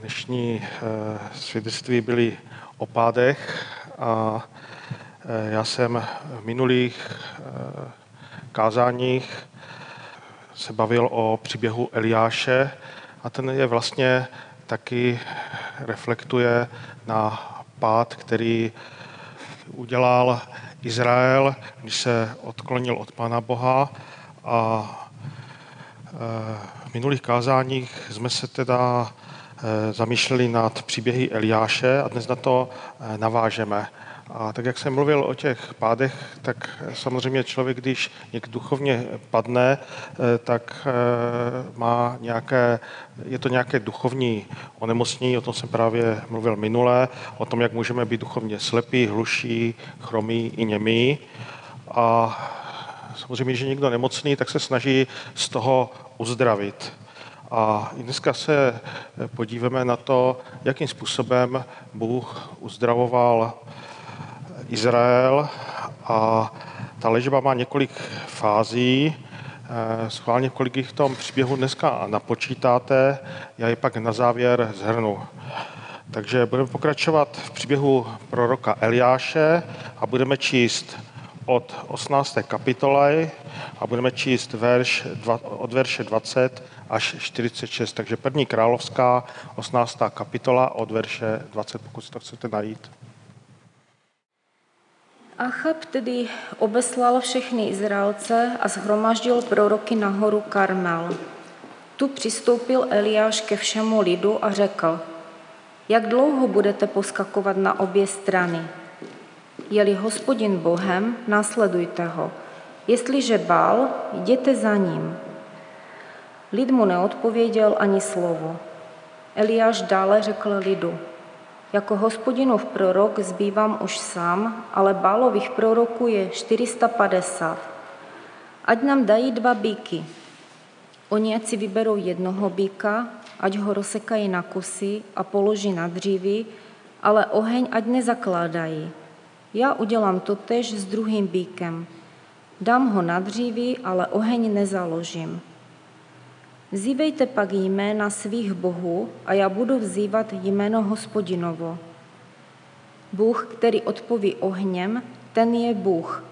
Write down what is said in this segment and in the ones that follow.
Dnešní svědectví byly o pádech a já jsem v minulých kázáních se bavil o příběhu Eliáše a ten je vlastně taky reflektuje na pád, který udělal Izrael, když se odklonil od Pána Boha a v minulých kázáních jsme se teda zamýšleli nad příběhy Eliáše a dnes na to e, navážeme. A tak jak jsem mluvil o těch pádech, tak samozřejmě člověk, když někdy duchovně padne, eh, tak eh, má nějaké, je to nějaké duchovní onemocnění, o tom jsem právě mluvil minule, o tom, jak můžeme být duchovně slepí, hluší, chromí i němí. A samozřejmě, že někdo nemocný, tak se snaží z toho uzdravit. A dneska se podíváme na to, jakým způsobem Bůh uzdravoval Izrael a ta léčba má několik fází. Eh, schválně, kolik jich v tom příběhu dneska napočítáte, já je pak na závěr zhrnu. Takže budeme pokračovat v příběhu proroka Eliáše a budeme číst od 18. kapitoly a budeme číst verš, od verše 20 až 46. Takže první královská, 18. kapitola od verše 20, pokud si to chcete najít. Achab tedy obeslal všechny Izraelce a zhromaždil proroky na horu Karmel. Tu přistoupil Eliáš ke všemu lidu a řekl, jak dlouho budete poskakovat na obě strany? Je-li hospodin Bohem, následujte ho. Jestliže bál, jděte za ním. Lid mu neodpověděl ani slovo. Eliáš dále řekl lidu, jako hospodinův prorok zbývám už sám, ale bálových proroků je 450. Ať nám dají dva bíky. Oni ať si vyberou jednoho býka, ať ho rozsekají na kusy a položí na dříví, ale oheň ať nezakládají. Já udělám to tež s druhým bíkem. Dám ho na dříví, ale oheň nezaložím. Vzívejte pak jména svých bohů a já budu vzývat jméno hospodinovo. Bůh, který odpoví ohněm, ten je Bůh.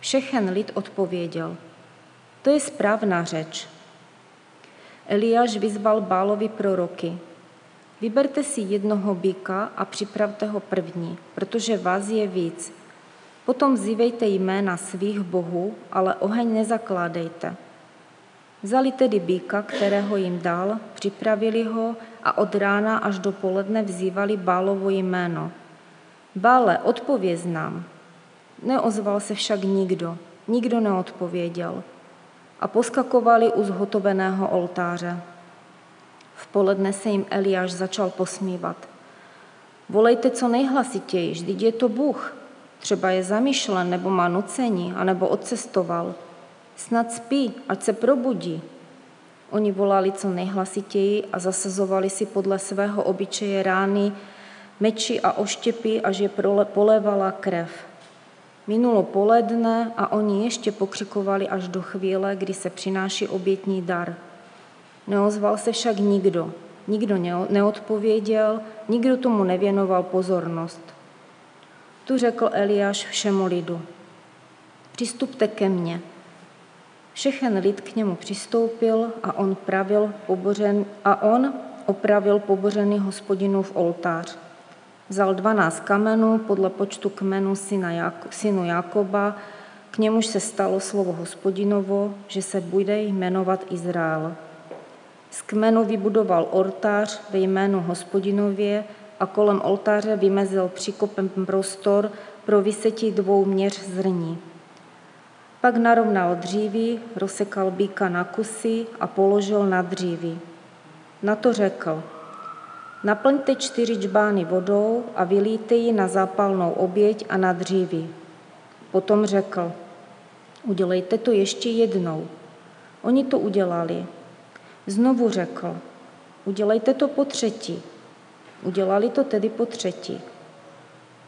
Všechen lid odpověděl. To je správná řeč. Eliáš vyzval Bálovi proroky. Vyberte si jednoho býka a připravte ho první, protože vás je víc. Potom vzívejte jména svých bohů, ale oheň nezakládejte. Vzali tedy býka, kterého jim dal, připravili ho a od rána až do poledne vzývali Bálovo jméno. Bále, odpověz nám. Neozval se však nikdo, nikdo neodpověděl. A poskakovali u zhotoveného oltáře. V poledne se jim Eliáš začal posmívat. Volejte co nejhlasitěji, vždyť je to Bůh. Třeba je zamýšlen, nebo má nucení, anebo odcestoval – Snad spí, ať se probudí. Oni volali co nejhlasitěji a zasazovali si podle svého obyčeje rány, meči a oštěpy, až je polévala krev. Minulo poledne a oni ještě pokřikovali až do chvíle, kdy se přináší obětní dar. Neozval se však nikdo. Nikdo neodpověděl, nikdo tomu nevěnoval pozornost. Tu řekl Eliáš všemu lidu. Přistupte ke mně. Všechen lid k němu přistoupil a on, pravil pobořen, a on opravil pobořený hospodinův oltář. Vzal dvanáct kamenů podle počtu kmenů syna Jak- synu Jakoba, k němuž se stalo slovo hospodinovo, že se bude jmenovat Izrael. Z kmenu vybudoval oltář ve jménu hospodinově a kolem oltáře vymezil příkopem prostor pro vysetí dvou měř zrní. Pak narovnal dříví, rozsekal býka na kusy a položil na dříví. Na to řekl, naplňte čtyři čbány vodou a vylíte ji na zápalnou oběť a na dříví. Potom řekl, udělejte to ještě jednou. Oni to udělali. Znovu řekl, udělejte to po třetí. Udělali to tedy po třetí.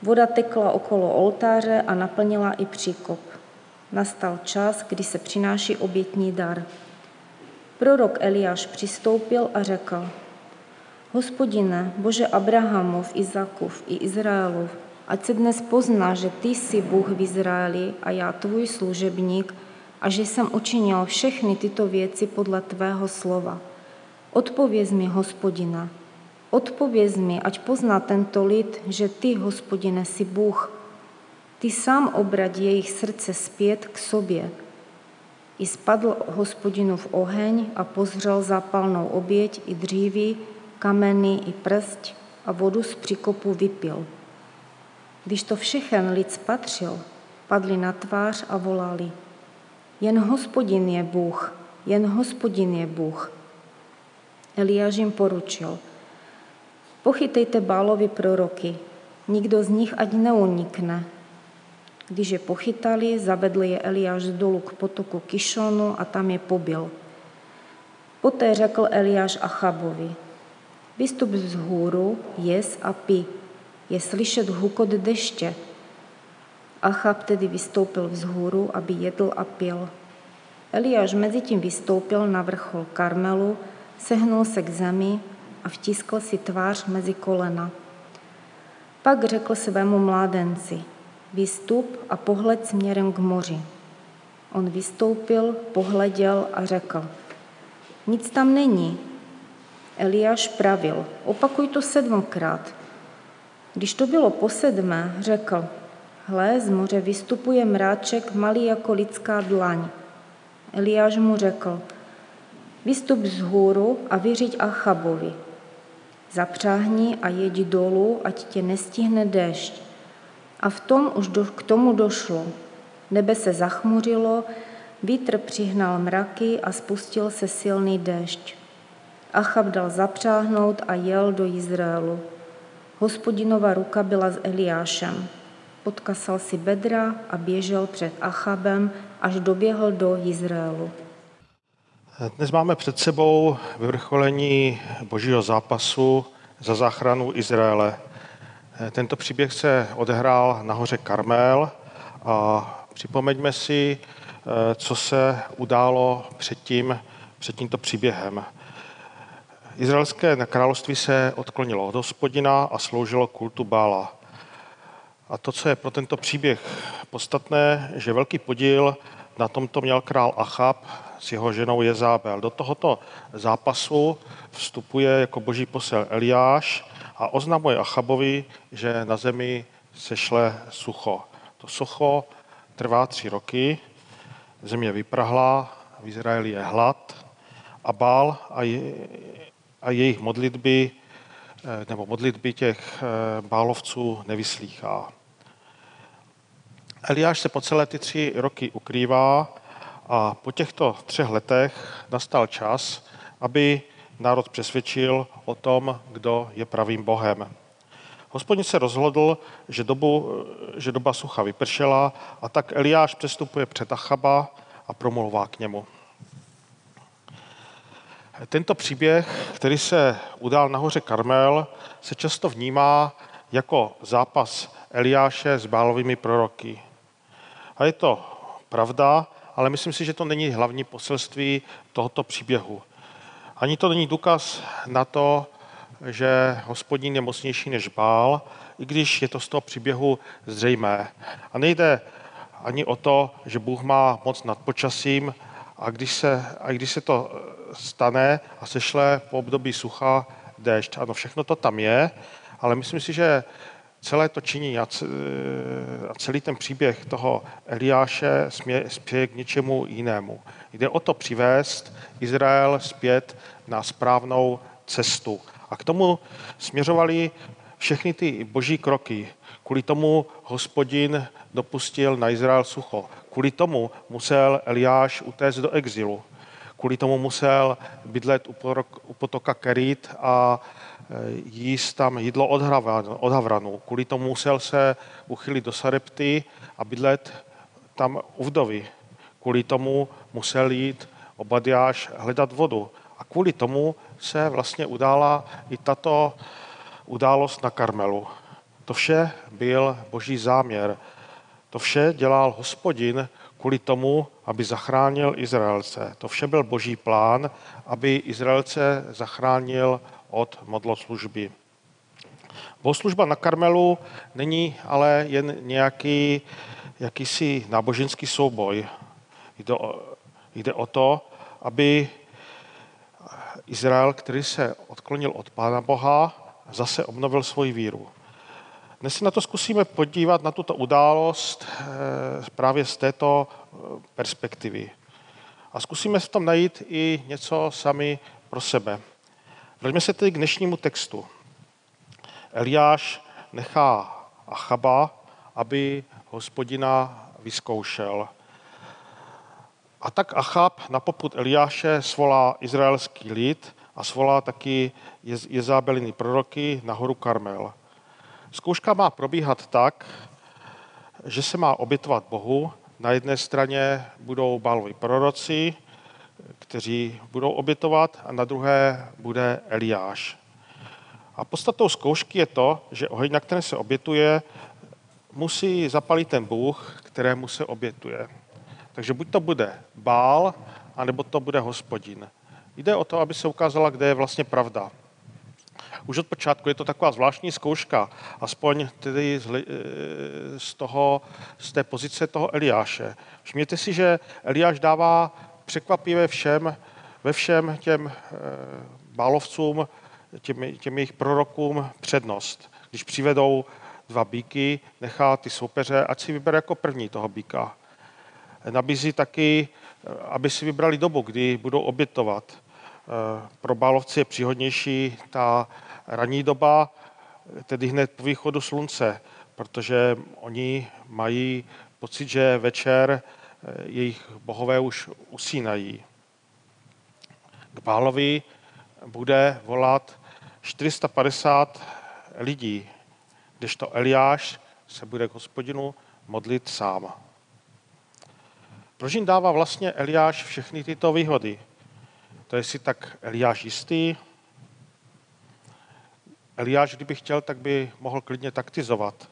Voda tekla okolo oltáře a naplnila i příkop nastal čas, kdy se přináší obětní dar. Prorok Eliáš přistoupil a řekl, Hospodine, Bože Abrahamov, Izakov i Izraelov, ať se dnes pozná, že Ty jsi Bůh v Izraeli a já tvůj služebník a že jsem učinil všechny tyto věci podle Tvého slova. Odpověz mi, hospodina, odpověz mi, ať pozná tento lid, že Ty, hospodine, jsi Bůh. Ty sám obrať jejich srdce zpět k sobě. I spadl v oheň a pozřel zápalnou oběť i dříví, kameny i prst a vodu z příkopu vypil. Když to všechen lid spatřil, padli na tvář a volali. Jen hospodin je Bůh, jen hospodin je Bůh. Eliáš jim poručil. Pochytejte Bálovi proroky, nikdo z nich ať neunikne. Když je pochytali, zavedl je Eliáš dolů k potoku Kišonu a tam je pobil. Poté řekl Eliáš Achabovi, vystup z hůru, jes a pi, je slyšet hukot deště. Achab tedy vystoupil vzhůru, aby jedl a pil. Eliáš mezi tím vystoupil na vrchol Karmelu, sehnul se k zemi a vtiskl si tvář mezi kolena. Pak řekl svému mládenci, vystup a pohled směrem k moři. On vystoupil, pohleděl a řekl, nic tam není. Eliáš pravil, opakuj to sedmkrát. Když to bylo po sedmé, řekl, hle, z moře vystupuje mráček malý jako lidská dlaň. Eliáš mu řekl, vystup z hůru a vyřiď Achabovi. Zapřáhni a jeď dolů, ať tě nestihne déšť. A v tom už do, k tomu došlo. Nebe se zachmuřilo, vítr přihnal mraky a spustil se silný déšť. Achab dal zapřáhnout a jel do Izraelu. Hospodinova ruka byla s Eliášem. Podkasal si bedra a běžel před Achabem, až doběhl do Izraelu. Dnes máme před sebou vyvrcholení božího zápasu za záchranu Izraele. Tento příběh se odehrál na hoře Karmel a připomeňme si, co se událo před, tím, před tímto příběhem. Izraelské království se odklonilo od hospodina a sloužilo kultu Bála. A to, co je pro tento příběh podstatné, že velký podíl na tomto měl král Achab s jeho ženou Jezábel. Do tohoto zápasu vstupuje jako boží posel Eliáš a oznamuje Achabovi, že na zemi sešle sucho. To sucho trvá tři roky, země vyprahlá, v Izraeli je hlad a Bál a, je, a jejich modlitby eh, nebo modlitby těch eh, bálovců nevyslýchá. Eliáš se po celé ty tři roky ukrývá a po těchto třech letech nastal čas, aby národ přesvědčil o tom, kdo je pravým Bohem. Hospodin se rozhodl, že, dobu, že doba sucha vypršela a tak Eliáš přestupuje před Achaba a promluvá k němu. Tento příběh, který se udál nahoře Karmel, se často vnímá jako zápas Eliáše s bálovými proroky. A je to pravda, ale myslím si, že to není hlavní poselství tohoto příběhu. Ani to není důkaz na to, že hospodin je mocnější než bál, i když je to z toho příběhu zřejmé. A nejde ani o to, že Bůh má moc nad počasím a když se, a když se to stane a sešle po období sucha déšť. Ano, všechno to tam je, ale myslím si, že celé to činí a celý ten příběh toho Eliáše spěje k něčemu jinému. Jde o to přivést Izrael zpět na správnou cestu. A k tomu směřovali všechny ty boží kroky. Kvůli tomu hospodin dopustil na Izrael sucho. Kvůli tomu musel Eliáš utéct do exilu. Kvůli tomu musel bydlet u potoka Kerit a jíst tam jídlo od Havranu. Kvůli tomu musel se uchylit do Sarepty a bydlet tam u vdovy. Kvůli tomu musel jít Obadiáš hledat vodu. A kvůli tomu se vlastně udála i tato událost na Karmelu. To vše byl boží záměr. To vše dělal hospodin kvůli tomu, aby zachránil Izraelce. To vše byl boží plán, aby Izraelce zachránil od modloslužby. Bohoslužba na Karmelu není ale jen nějaký jakýsi náboženský souboj. Jde o, jde o to, aby Izrael, který se odklonil od Pána Boha, zase obnovil svoji víru. Dnes si na to zkusíme podívat, na tuto událost eh, právě z této eh, perspektivy. A zkusíme v tom najít i něco sami pro sebe. Vraťme se tedy k dnešnímu textu. Eliáš nechá Achaba, aby hospodina vyzkoušel. A tak Achab na poput Eliáše svolá izraelský lid a svolá taky Jezábeliny proroky na horu Karmel. Zkouška má probíhat tak, že se má obětovat Bohu. Na jedné straně budou bálovi proroci, kteří budou obětovat, a na druhé bude Eliáš. A podstatou zkoušky je to, že oheň, na kterém se obětuje, musí zapalit ten Bůh, kterému se obětuje. Takže buď to bude bál, anebo to bude hospodin. Jde o to, aby se ukázala, kde je vlastně pravda. Už od počátku je to taková zvláštní zkouška, aspoň tedy z, eh, toho, z té pozice toho Eliáše. Všimněte si, že Eliáš dává překvapivě všem, ve všem těm e, bálovcům, těm, těm jejich prorokům přednost. Když přivedou dva bíky, nechá ty soupeře, ať si vybere jako první toho bíka. Nabízí taky, aby si vybrali dobu, kdy budou obětovat. E, pro bálovci je příhodnější ta ranní doba, tedy hned po východu slunce, protože oni mají pocit, že večer eh, jejich bohové už usínají. K Bálovi bude volat 450 lidí, kdežto Eliáš se bude k hospodinu modlit sám. Proč jim dává vlastně Eliáš všechny tyto výhody? To je si tak Eliáš jistý, Eliáš, kdyby chtěl, tak by mohl klidně taktizovat.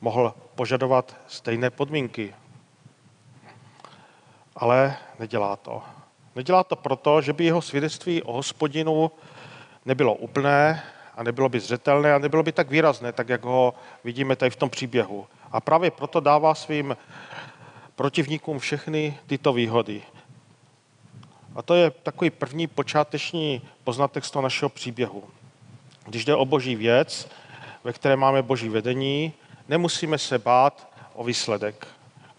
Mohl požadovat stejné podmínky. Ale nedělá to. Nedělá to proto, že by jeho svědectví o hospodinu nebylo úplné a nebylo by zřetelné a nebylo by tak výrazné, tak jak ho vidíme tady v tom příběhu. A právě proto dává svým protivníkům všechny tyto výhody. A to je takový první počáteční poznatek z toho našeho příběhu. Když jde o boží věc, ve které máme boží vedení, nemusíme se bát o výsledek.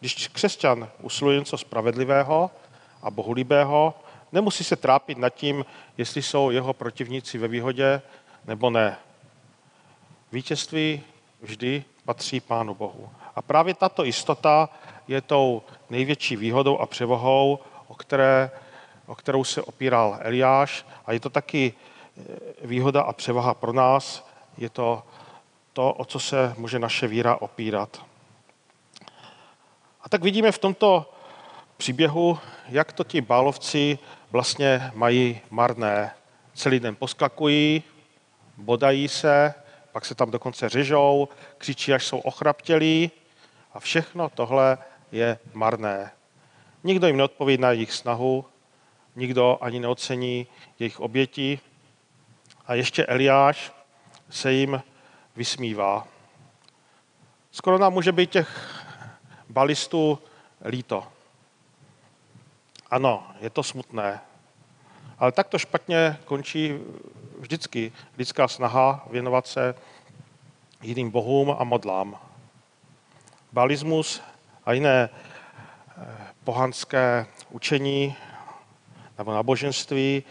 Když křesťan usiluje něco spravedlivého a bohulibého, nemusí se trápit nad tím, jestli jsou jeho protivníci ve výhodě nebo ne. Vítězství vždy patří Pánu Bohu. A právě tato jistota je tou největší výhodou a převohou, o, které, o kterou se opíral Eliáš. A je to taky výhoda a převaha pro nás je to, to, o co se může naše víra opírat. A tak vidíme v tomto příběhu, jak to ti bálovci vlastně mají marné. Celý den poskakují, bodají se, pak se tam dokonce řežou, křičí, až jsou ochraptělí a všechno tohle je marné. Nikdo jim neodpoví na jejich snahu, nikdo ani neocení jejich oběti, a ještě Eliáš se jim vysmívá. Skoro nám může být těch balistů líto. Ano, je to smutné. Ale tak to špatně končí vždycky lidská snaha věnovat se jiným bohům a modlám. Balismus a jiné eh, pohanské učení nebo náboženství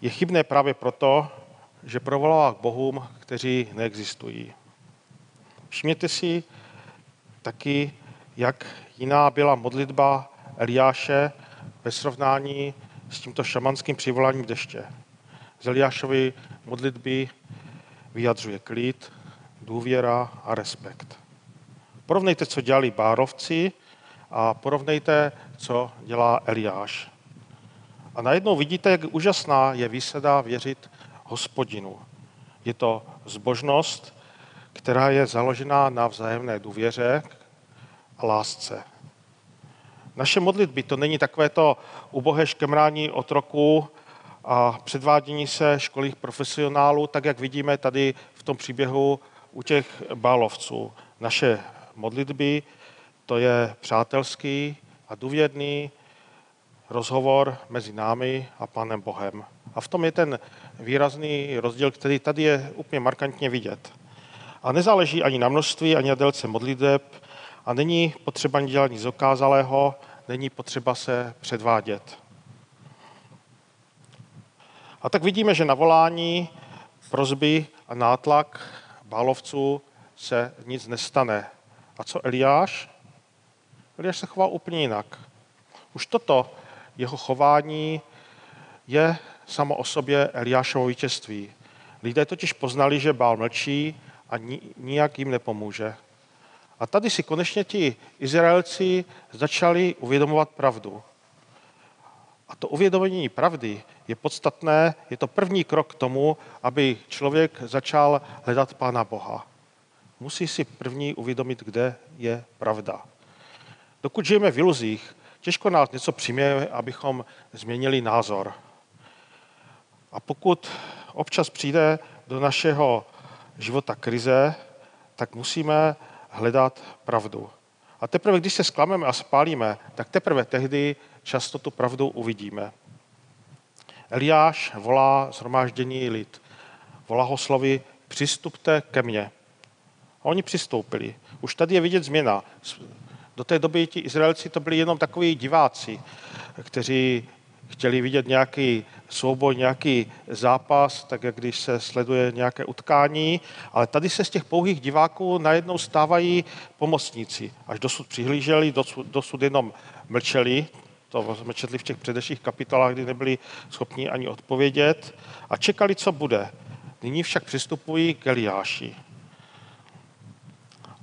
je chybné právě proto, že provolává k bohům, kteří neexistují. Všimněte si taky, jak jiná byla modlitba Eliáše ve srovnání s tímto šamanským přivoláním deště. Z Eliášovy modlitby vyjadřuje klid, důvěra a respekt. Porovnejte, co dělali bárovci a porovnejte, co dělá Eliáš. A najednou vidíte, jak úžasná je výsada věřit hospodinu. Je to zbožnost, která je založená na vzájemné důvěře a lásce. Naše modlitby to není takové to ubohé škemrání otroku a předvádění se školých profesionálů, tak jak vidíme tady v tom příběhu u těch bálovců. Naše modlitby to je přátelský a důvěrný rozhovor mezi námi a Pánem Bohem. A v tom je ten výrazný rozdíl, který tady je úplně markantně vidět. A nezáleží ani na množství, ani na délce modliteb a není potřeba dělat nic okázalého, není potřeba se předvádět. A tak vidíme, že na volání, prozby a nátlak bálovců se nic nestane. A co Eliáš? Eliáš se chová úplně jinak. Už toto jeho chování je samo o sobě Eliášovo vítězství. Lidé totiž poznali, že Bál mlčí a nijak jim nepomůže. A tady si konečně ti Izraelci začali uvědomovat pravdu. A to uvědomění pravdy je podstatné, je to první krok k tomu, aby člověk začal hledat Pána Boha. Musí si první uvědomit, kde je pravda. Dokud žijeme v iluzích, těžko nás něco přiměje, abychom změnili názor. A pokud občas přijde do našeho života krize, tak musíme hledat pravdu. A teprve, když se sklameme a spálíme, tak teprve tehdy často tu pravdu uvidíme. Eliáš volá zhromáždění lid. Volá ho slovy, přistupte ke mně. A oni přistoupili. Už tady je vidět změna. Do té doby ti Izraelci to byli jenom takoví diváci, kteří chtěli vidět nějaký souboj, nějaký zápas, tak jak když se sleduje nějaké utkání, ale tady se z těch pouhých diváků najednou stávají pomocníci. Až dosud přihlíželi, dosud, dosud jenom mlčeli, to jsme četli v těch předešlých kapitolách, kdy nebyli schopni ani odpovědět a čekali, co bude. Nyní však přistupují k Eliáši.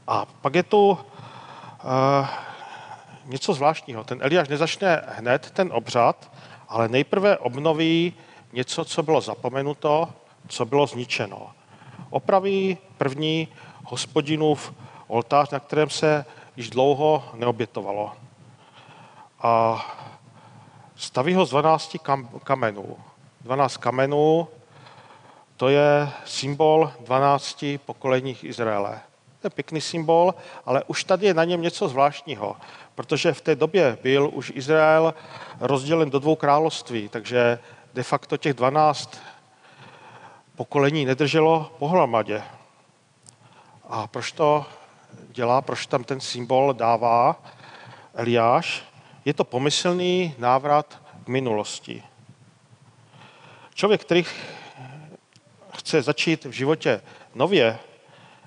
A pak je tu uh, něco zvláštního. Ten Eliáš nezačne hned ten obřad, ale nejprve obnoví něco, co bylo zapomenuto, co bylo zničeno. Opraví první hospodinův oltář, na kterém se již dlouho neobětovalo. A staví ho z 12 kamenů. 12 kamenů, to je symbol 12 pokoleních Izraele. To je pěkný symbol, ale už tady je na něm něco zvláštního, protože v té době byl už Izrael rozdělen do dvou království, takže de facto těch 12 pokolení nedrželo pohromadě. A proč to dělá, proč tam ten symbol dává Eliáš? Je to pomyslný návrat k minulosti. Člověk, který chce začít v životě nově,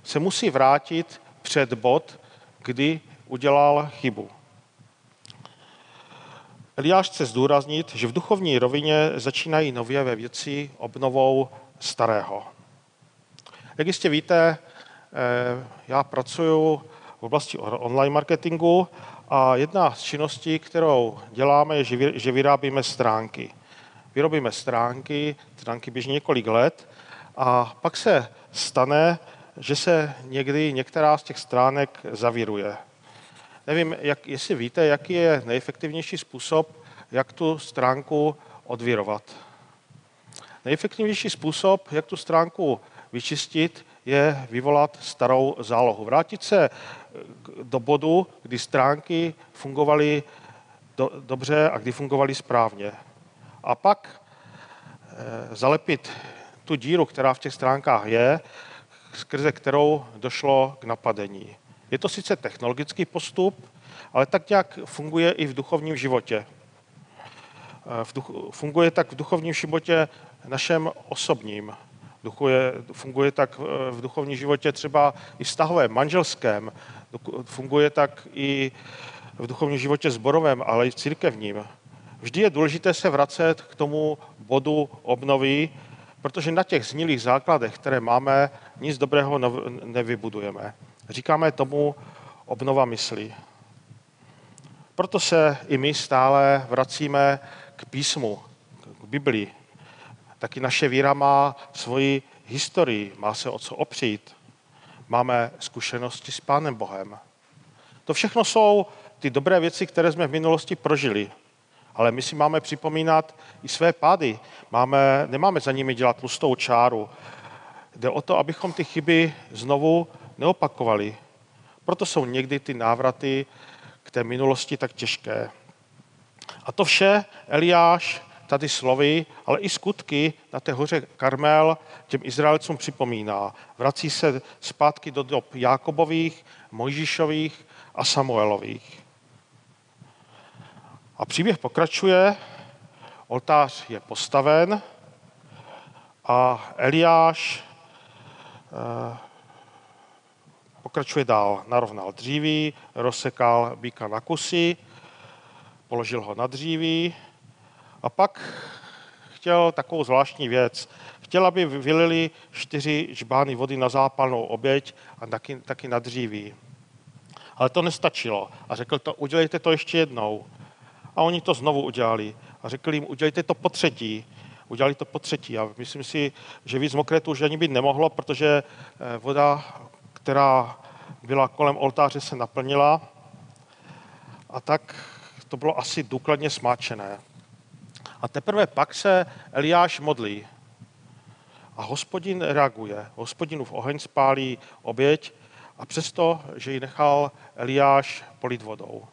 se musí vrátit před bod, kdy udělal chybu. Eliáš chce zdůraznit, že v duchovní rovině začínají nově ve věci obnovou starého. Jak jistě víte, eh, já pracuji v oblasti online marketingu a jedna z činností, kterou děláme, je, že vyrábíme stránky. Vyrobíme stránky, stránky běží několik let a pak se stane, že se někdy některá z těch stránek zavíruje. Nevím, jak, jestli víte, jaký je nejefektivnější způsob, jak tu stránku odvirovat. Nejefektivnější způsob, jak tu stránku vyčistit, je vyvolat starou zálohu. Vrátit se do bodu, kdy stránky fungovaly do, dobře a kdy fungovaly správně. A pak e, zalepit tu díru, která v těch stránkách je, skrze kterou došlo k napadení. Je to sice technologický postup, ale tak nějak funguje i v duchovním životě. Eh, v duch, funguje tak v duchovním životě našem osobním. Duchuje, funguje tak eh, v duchovním životě třeba i vztahovém, manželském. Funguje tak i v duchovním životě zborovém, ale i církevním. Vždy je důležité se vracet k tomu bodu obnovy, protože na těch znilých základech, které máme, nic dobrého nevybudujeme. Říkáme tomu obnova mysli. Proto se i my stále vracíme k písmu, k Biblii. Taky naše víra má svoji historii, má se o co opřít. Máme zkušenosti s Pánem Bohem. To všechno jsou ty dobré věci, které jsme v minulosti prožili. Ale my si máme připomínat i své pády. Máme, nemáme za nimi dělat tlustou čáru. Jde o to, abychom ty chyby znovu neopakovali. Proto jsou někdy ty návraty k té minulosti tak těžké. A to vše Eliáš tady slovy, ale i skutky na té hoře Karmel těm Izraelcům připomíná. Vrací se zpátky do dob Jákobových, Mojžíšových a Samuelových. A příběh pokračuje, oltář je postaven a Eliáš eh, pokračuje dál. Narovnal dříví, rozsekal býka na kusy, položil ho na dříví a pak chtěl takovou zvláštní věc. Chtěl, aby vylili čtyři žbány vody na zápalnou oběť a taky, taky na dříví. Ale to nestačilo. A řekl to, udělejte to ještě jednou. A oni to znovu udělali. A řekl jim, udělejte to po třetí. Udělali to po třetí. A myslím si, že víc mokretu už ani být nemohlo, protože eh, voda, která byla kolem oltáře, se naplnila. A tak to bylo asi důkladně smáčené. A teprve pak se Eliáš modlí. A hospodin reaguje. Hospodinův oheň spálí oběť a přesto, že ji nechal Eliáš polit vodou.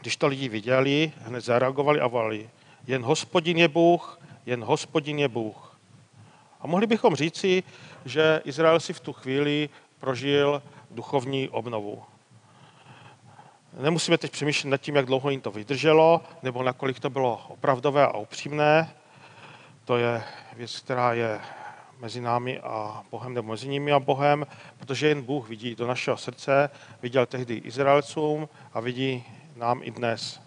Když to lidi viděli, hned zareagovali a volali. Jen hospodin je Bůh, jen hospodin je Bůh. A mohli bychom říci, že Izrael si v tu chvíli prožil duchovní obnovu. Nemusíme teď přemýšlet nad tím, jak dlouho jim to vydrželo, nebo nakolik to bylo opravdové a upřímné. To je věc, která je mezi námi a Bohem nebo mezi nimi a Bohem, protože jen Bůh vidí do našeho srdce, viděl tehdy Izraelcům a vidí nám i dnes.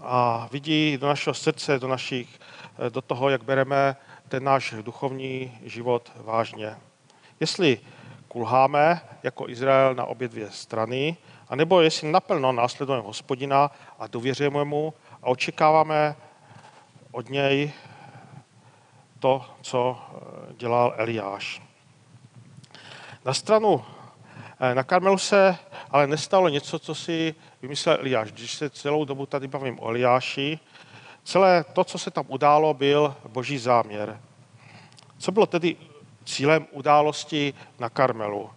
A vidí do našeho srdce, do, našich, do toho, jak bereme ten náš duchovní život vážně. Jestli kulháme jako Izrael na obě dvě strany, anebo jestli naplno následujeme hospodina a důvěřujeme mu a očekáváme od něj to, co eh, dělal Eliáš. Na stranu eh, na Karmelu se ale nestalo něco, co si vymyslel Eliáš. Když se celou dobu tady bavím o Eliáši, celé to, co se tam událo, byl boží záměr. Co bylo tedy cílem události na Karmelu?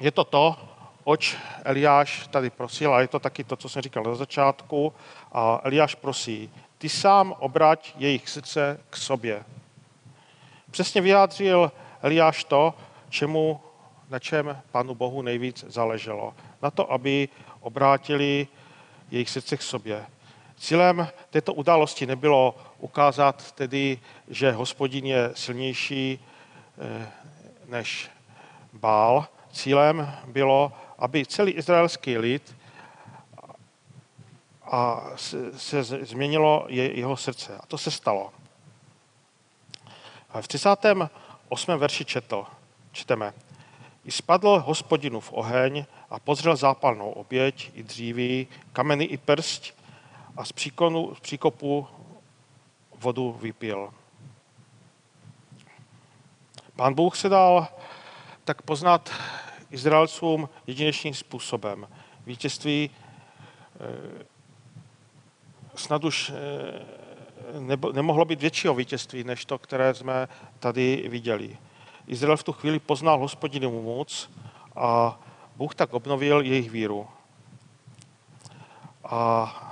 Je to to, oč Eliáš tady prosil, a je to taky to, co jsem říkal na začátku. A Eliáš prosí, ty sám obrať jejich srdce k sobě. Přesně vyjádřil Eliáš to, čemu, na čem Pánu Bohu nejvíc záleželo. Na to, aby obrátili jejich srdce k sobě. Cílem této události nebylo ukázat tedy, že hospodin je silnější eh, než Bál. Cílem bylo, aby celý izraelský lid a se změnilo jeho srdce. A to se stalo. V 38. verši četl, čteme. I spadl hospodinu v oheň a pozřel zápalnou oběť i dříví, kameny i prst a z, příkonu, z příkopu vodu vypil. Pán Bůh se dal tak poznat Izraelcům jedinečným způsobem. Vítězství eh, snad už eh, nebo, nemohlo být většího vítězství, než to, které jsme tady viděli. Izrael v tu chvíli poznal hospodinu moc a Bůh tak obnovil jejich víru. A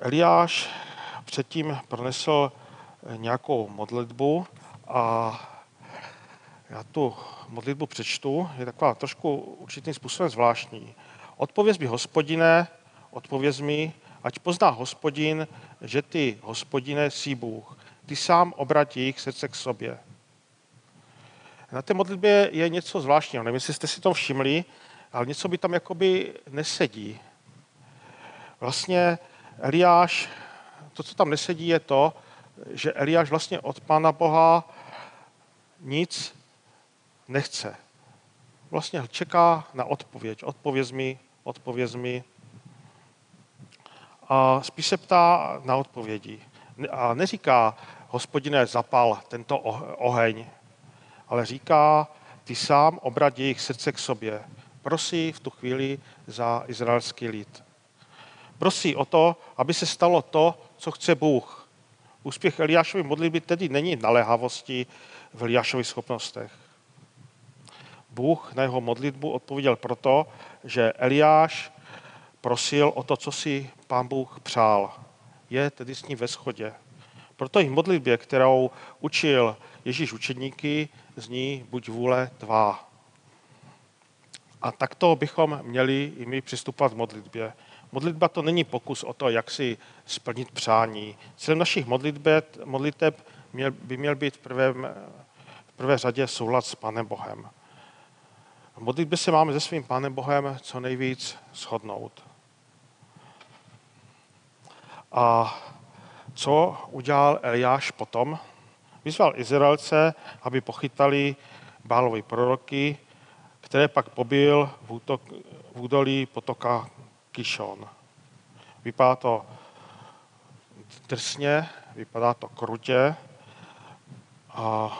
Eliáš předtím pronesl nějakou modlitbu a já tu modlitbu přečtu, je taková trošku určitým způsobem zvláštní. Odpověz mi, hospodine, odpověz mi, ať pozná hospodin, že ty, hospodine, jsi Bůh. Ty sám obratí jejich srdce k sobě. Na té modlitbě je něco zvláštního. Nevím, jestli jste si to všimli, ale něco by tam jakoby nesedí. Vlastně Eliáš, to, co tam nesedí, je to, že Eliáš vlastně od Pána Boha nic nechce. Vlastně čeká na odpověď. Odpověz mi, odpověz mi. A spíš se ptá na odpovědi. A neříká, hospodine, zapal tento oheň, ale říká, ty sám obrat jejich srdce k sobě. Prosí v tu chvíli za izraelský lid. Prosí o to, aby se stalo to, co chce Bůh. Úspěch Eliášovy modlitby tedy není naléhavosti v Eliášových schopnostech. Bůh na jeho modlitbu odpověděl proto, že Eliáš prosil o to, co si pán Bůh přál. Je tedy s ní ve shodě. Proto i v modlitbě, kterou učil Ježíš učedníky, zní buď vůle tvá. A takto bychom měli i my přistupovat v modlitbě. Modlitba to není pokus o to, jak si splnit přání. Cílem našich modliteb, modliteb by měl být v, prvém, v prvé řadě soulad s Pánem Bohem. V modlitbě se máme se svým Pánem Bohem co nejvíc shodnout. A co udělal Eliáš potom? Vyzval Izraelce, aby pochytali Bálovi proroky, které pak pobil v, útok, v údolí potoka Kishon. Vypadá to drsně, vypadá to krutě a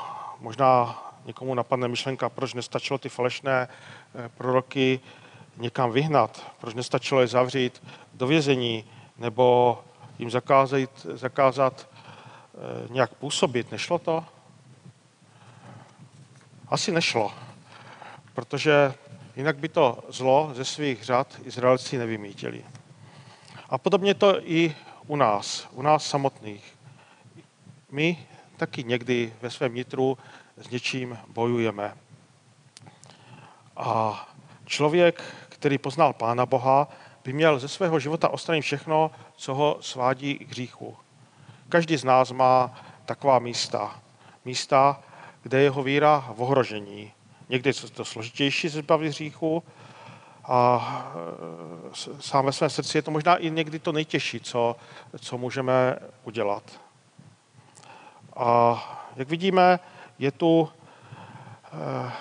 možná někomu napadne myšlenka, proč nestačilo ty falešné eh, proroky někam vyhnat, proč nestačilo je zavřít do vězení nebo jim zakázat, zakázat eh, nějak působit. Nešlo to? Asi nešlo, protože jinak by to zlo ze svých řad Izraelci nevymítili. A podobně to i u nás, u nás samotných. My taky někdy ve svém nitru s něčím bojujeme. A člověk, který poznal Pána Boha, by měl ze svého života odstranit všechno, co ho svádí k hříchu. Každý z nás má taková místa. Místa, kde je jeho víra v ohrožení. Někdy je to složitější zbavit hříchu a e, sám ve svém srdci je to možná i někdy to nejtěžší, co, co můžeme udělat. A jak vidíme, je tu e,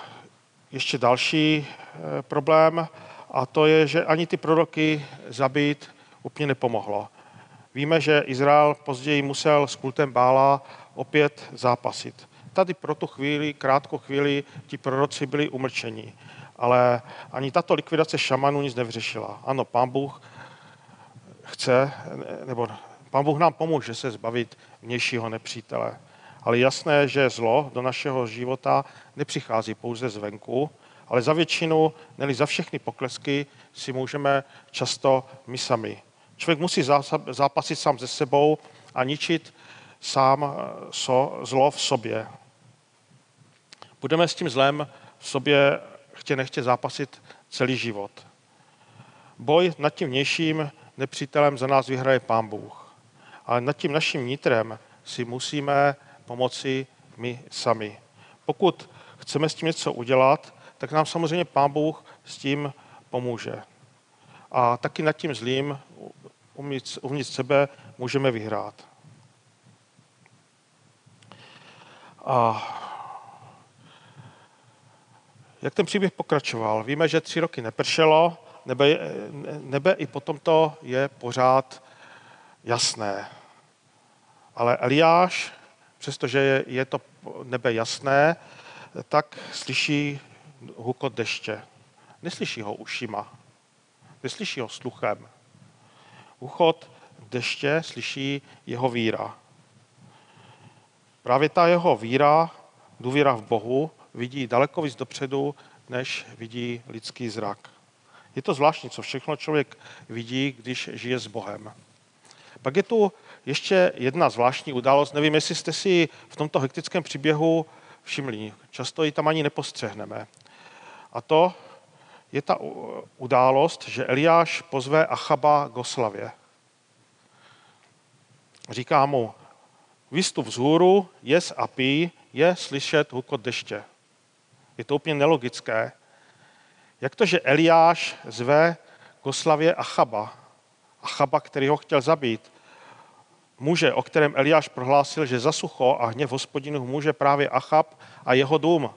ještě další e, problém, a to je, že ani ty proroky zabít úplně nepomohlo. Víme, že Izrael později musel s kultem Bála opět zápasit. Tady pro tu chvíli, krátkou chvíli, ti proroci byli umlčeni. Ale ani tato likvidace šamanů nic nevřešila. Ano, pán Bůh chce, nebo pán Bůh nám pomůže se zbavit vnějšího nepřítele. Ale jasné, že zlo do našeho života nepřichází pouze zvenku, ale za většinu, neli za všechny poklesky, si můžeme často my sami. Člověk musí zápasit sám se sebou a ničit sám eh, zlo v sobě. Budeme s tím zlem v sobě chtě nechtě zápasit celý život. Boj nad tím vnějším nepřítelem za nás vyhraje Pán Bůh. Ale nad tím naším nitrem si musíme pomoci my sami. Pokud chceme s tím něco udělat, tak nám samozřejmě Pán Bůh s tím pomůže. A taky nad tím zlým uvnitř, sebe můžeme vyhrát. A jak ten příběh pokračoval? Víme, že tři roky nepršelo, nebe, nebe i potom to je pořád jasné. Ale Eliáš, přestože je, je to nebe jasné, tak slyší hukot deště. Neslyší ho ušima, neslyší ho sluchem. Uchod deště slyší jeho víra. Právě ta jeho víra, důvěra v Bohu, vidí daleko víc dopředu, než vidí lidský zrak. Je to zvláštní, co všechno člověk vidí, když žije s Bohem. Pak je tu ještě jedna zvláštní událost. Nevím, jestli jste si v tomto hektickém příběhu všimli. Často ji tam ani nepostřehneme. A to je ta událost, že Eliáš pozve Achaba k oslavě. Říká mu, výstup z hůru, jes a pí, je slyšet hukot deště. Je to úplně nelogické. Jak to, že Eliáš zve k oslavě Achaba, Achaba, který ho chtěl zabít, muže, o kterém Eliáš prohlásil, že za sucho a hněv hospodinu může právě Achab a jeho dům.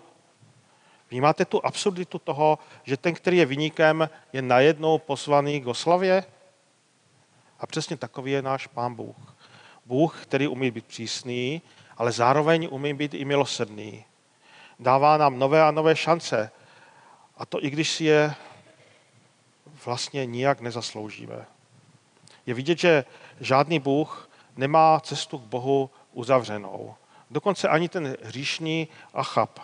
Vnímáte tu absurditu toho, že ten, který je vyníkem, je najednou poslaný k oslavě? A přesně takový je náš pán Bůh. Bůh, který umí být přísný, ale zároveň umí být i milosrdný. Dává nám nové a nové šance. A to i když si je vlastně nijak nezasloužíme. Je vidět, že žádný Bůh nemá cestu k Bohu uzavřenou. Dokonce ani ten hříšný Achab,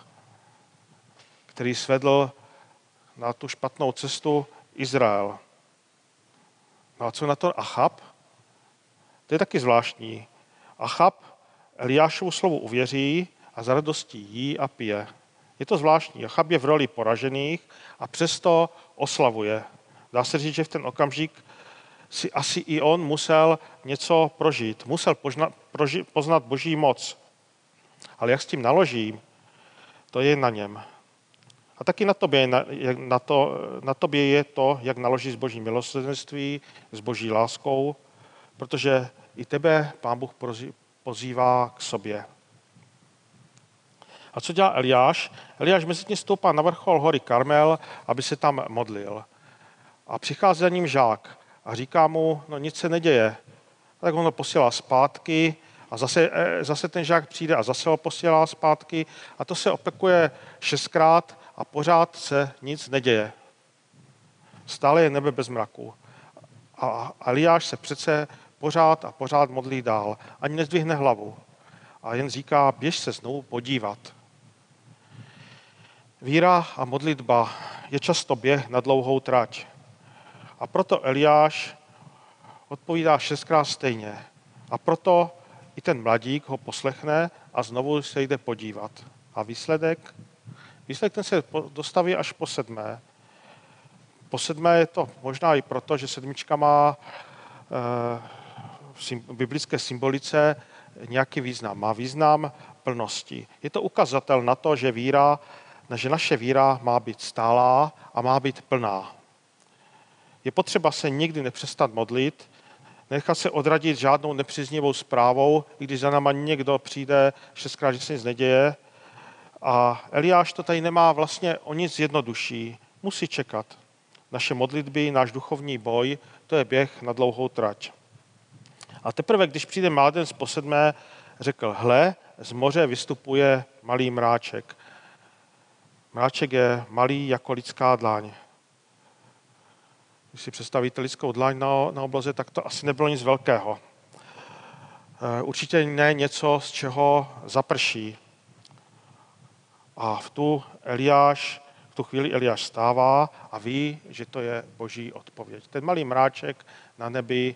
který svedl na tu špatnou cestu Izrael. No a co na to Achab? To je taky zvláštní. Achab Eliášovu slovu uvěří a za radostí jí a pije. Je to zvláštní. Achab je v roli poražených a přesto oslavuje. Dá se říct, že v ten okamžik si asi i on musel něco prožít. Musel poznat, proži, poznat boží moc. Ale jak s tím naloží, to je na něm. A taky na tobě, na, na, to, na tobě je to, jak naloží s boží milosrdenství, s boží láskou, protože i tebe pán Bůh pozývá k sobě. A co dělá Eliáš? Eliáš mezi tím stoupá na vrchol hory Karmel, aby se tam modlil. A přichází za ním žák a říká mu, no nic se neděje. Tak on ho posílá zpátky a zase, eh, zase ten žák přijde a zase ho posílá zpátky a to se opekuje šestkrát a pořád se nic neděje. Stále je nebe bez mraku. A Eliáš se přece pořád a pořád modlí dál. Ani nezdvihne hlavu. A jen říká, běž se znovu podívat. Víra a modlitba je často běh na dlouhou trať. A proto Eliáš odpovídá šestkrát stejně. A proto i ten mladík ho poslechne a znovu se jde podívat. A výsledek? Výsledek ten se dostaví až po sedmé. Po sedmé je to možná i proto, že sedmička má eh, v biblické symbolice nějaký význam. Má význam plnosti. Je to ukazatel na to, že víra, že naše víra má být stálá a má být plná. Je potřeba se nikdy nepřestat modlit, nechat se odradit žádnou nepříznivou zprávou, i když za náma někdo přijde šestkrát, že se nic neděje. A Eliáš to tady nemá vlastně o nic jednodušší. Musí čekat. Naše modlitby, náš duchovní boj, to je běh na dlouhou trať. A teprve, když přijde mládenec po sedmé, řekl, hle, z moře vystupuje malý mráček. Mráček je malý jako lidská dláň když si představíte lidskou dlaň na, na obloze, tak to asi nebylo nic velkého. Eh, určitě ne něco, z čeho zaprší. A v tu Eliáš, v tu chvíli Eliáš stává a ví, že to je boží odpověď. Ten malý mráček na nebi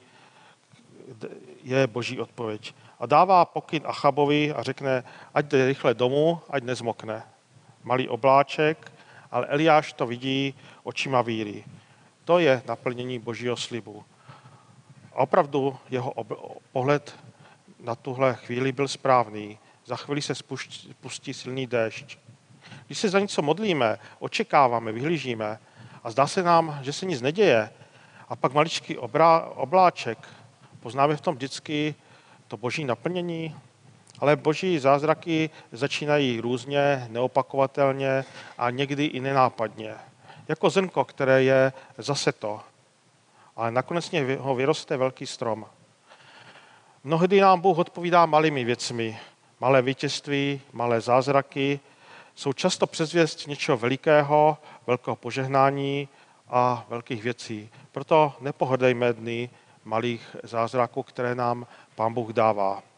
je boží odpověď. A dává pokyn Achabovi a řekne, ať jde rychle domů, ať nezmokne. Malý obláček, ale Eliáš to vidí očima víry. To je naplnění božího slibu. A opravdu jeho pohled na tuhle chvíli byl správný. Za chvíli se spustí, pustí silný déšť. Když se za něco modlíme, očekáváme, vyhlížíme a zdá se nám, že se nic neděje, a pak maličký obrá, obláček, poznáme v tom vždycky to boží naplnění, ale boží zázraky začínají různě, neopakovatelně a někdy i nenápadně jako zrnko, které je zase to. Ale nakonec ho vyroste velký strom. Mnohdy nám Bůh odpovídá malými věcmi. Malé vítězství, malé zázraky jsou často přezvěst něčeho velikého, velkého požehnání a velkých věcí. Proto nepohodejme dny malých zázraků, které nám Pán Bůh dává.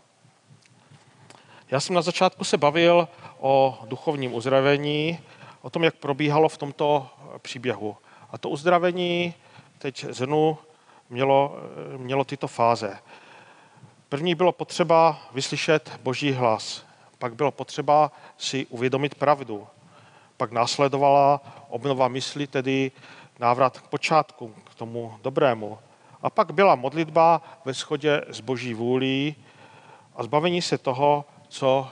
Já jsem na začátku se bavil o duchovním uzdravení, o tom, jak probíhalo v tomto příběhu. A to uzdravení teď zhrnu mělo, mělo tyto fáze. První bylo potřeba vyslyšet boží hlas. Pak bylo potřeba si uvědomit pravdu. Pak následovala obnova mysli, tedy návrat k počátku, k tomu dobrému. A pak byla modlitba ve shodě s boží vůlí a zbavení se toho, co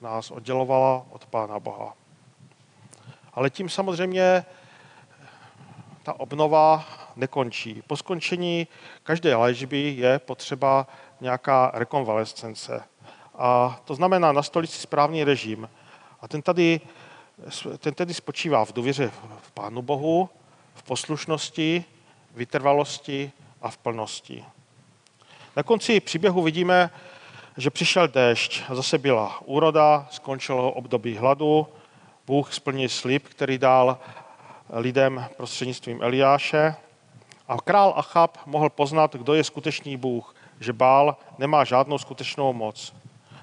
nás oddělovalo od Pána Boha. Ale tím samozřejmě ta obnova nekončí. Po skončení každé léčby je potřeba nějaká rekonvalescence. A to znamená nastolit si správný režim. A ten tady, ten tedy spočívá v důvěře v Pánu Bohu, v poslušnosti, vytrvalosti a v plnosti. Na konci příběhu vidíme že přišel déšť, zase byla úroda, skončilo období hladu, Bůh splnil slib, který dal lidem prostřednictvím Eliáše a král Achab mohl poznat, kdo je skutečný Bůh, že Bál nemá žádnou skutečnou moc.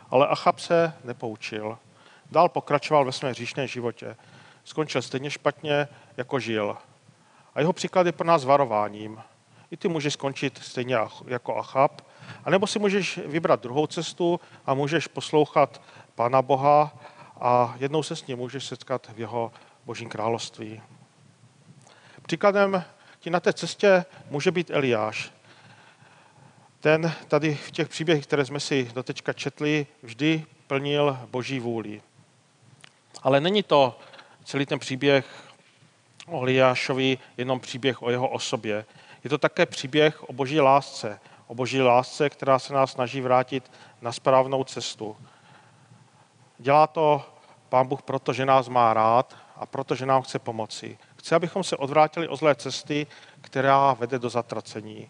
Ale Achab se nepoučil. Dál pokračoval ve svém hříšném životě. Skončil stejně špatně, jako žil. A jeho příklad je pro nás varováním. I ty můžeš skončit stejně jako Achab, anebo si můžeš vybrat druhou cestu a můžeš poslouchat Pána Boha a jednou se s ním můžeš setkat v jeho božím království. Příkladem ti na té cestě může být Eliáš. Ten tady v těch příběhech, které jsme si dotečka četli, vždy plnil boží vůli. Ale není to celý ten příběh o Eliášovi jenom příběh o jeho osobě. Je to také příběh o boží lásce. O boží lásce, která se nás snaží vrátit na správnou cestu. Dělá to Pán Bůh proto, že nás má rád a proto, že nám chce pomoci. Chce, abychom se odvrátili o zlé cesty, která vede do zatracení.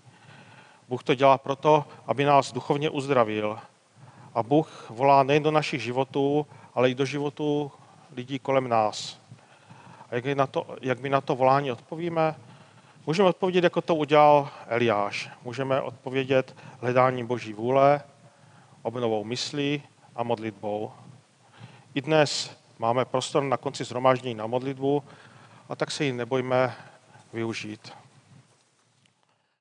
Bůh to dělá proto, aby nás duchovně uzdravil. A Bůh volá nejen do našich životů, ale i do životů lidí kolem nás. A jak, na to, jak my na to volání odpovíme? Můžeme odpovědět, jako to udělal Eliáš. Můžeme odpovědět hledáním Boží vůle, obnovou myslí a modlitbou. I dnes máme prostor na konci zhromáždění na modlitbu, a tak se ji nebojme využít.